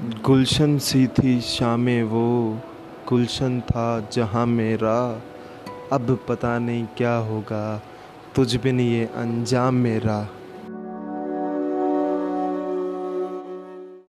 गुलशन सी थी शामें वो, गुलशन था जहाँ मेरा। अब पता नहीं क्या होगा, तुझ बिन ये अंजाम मेरा।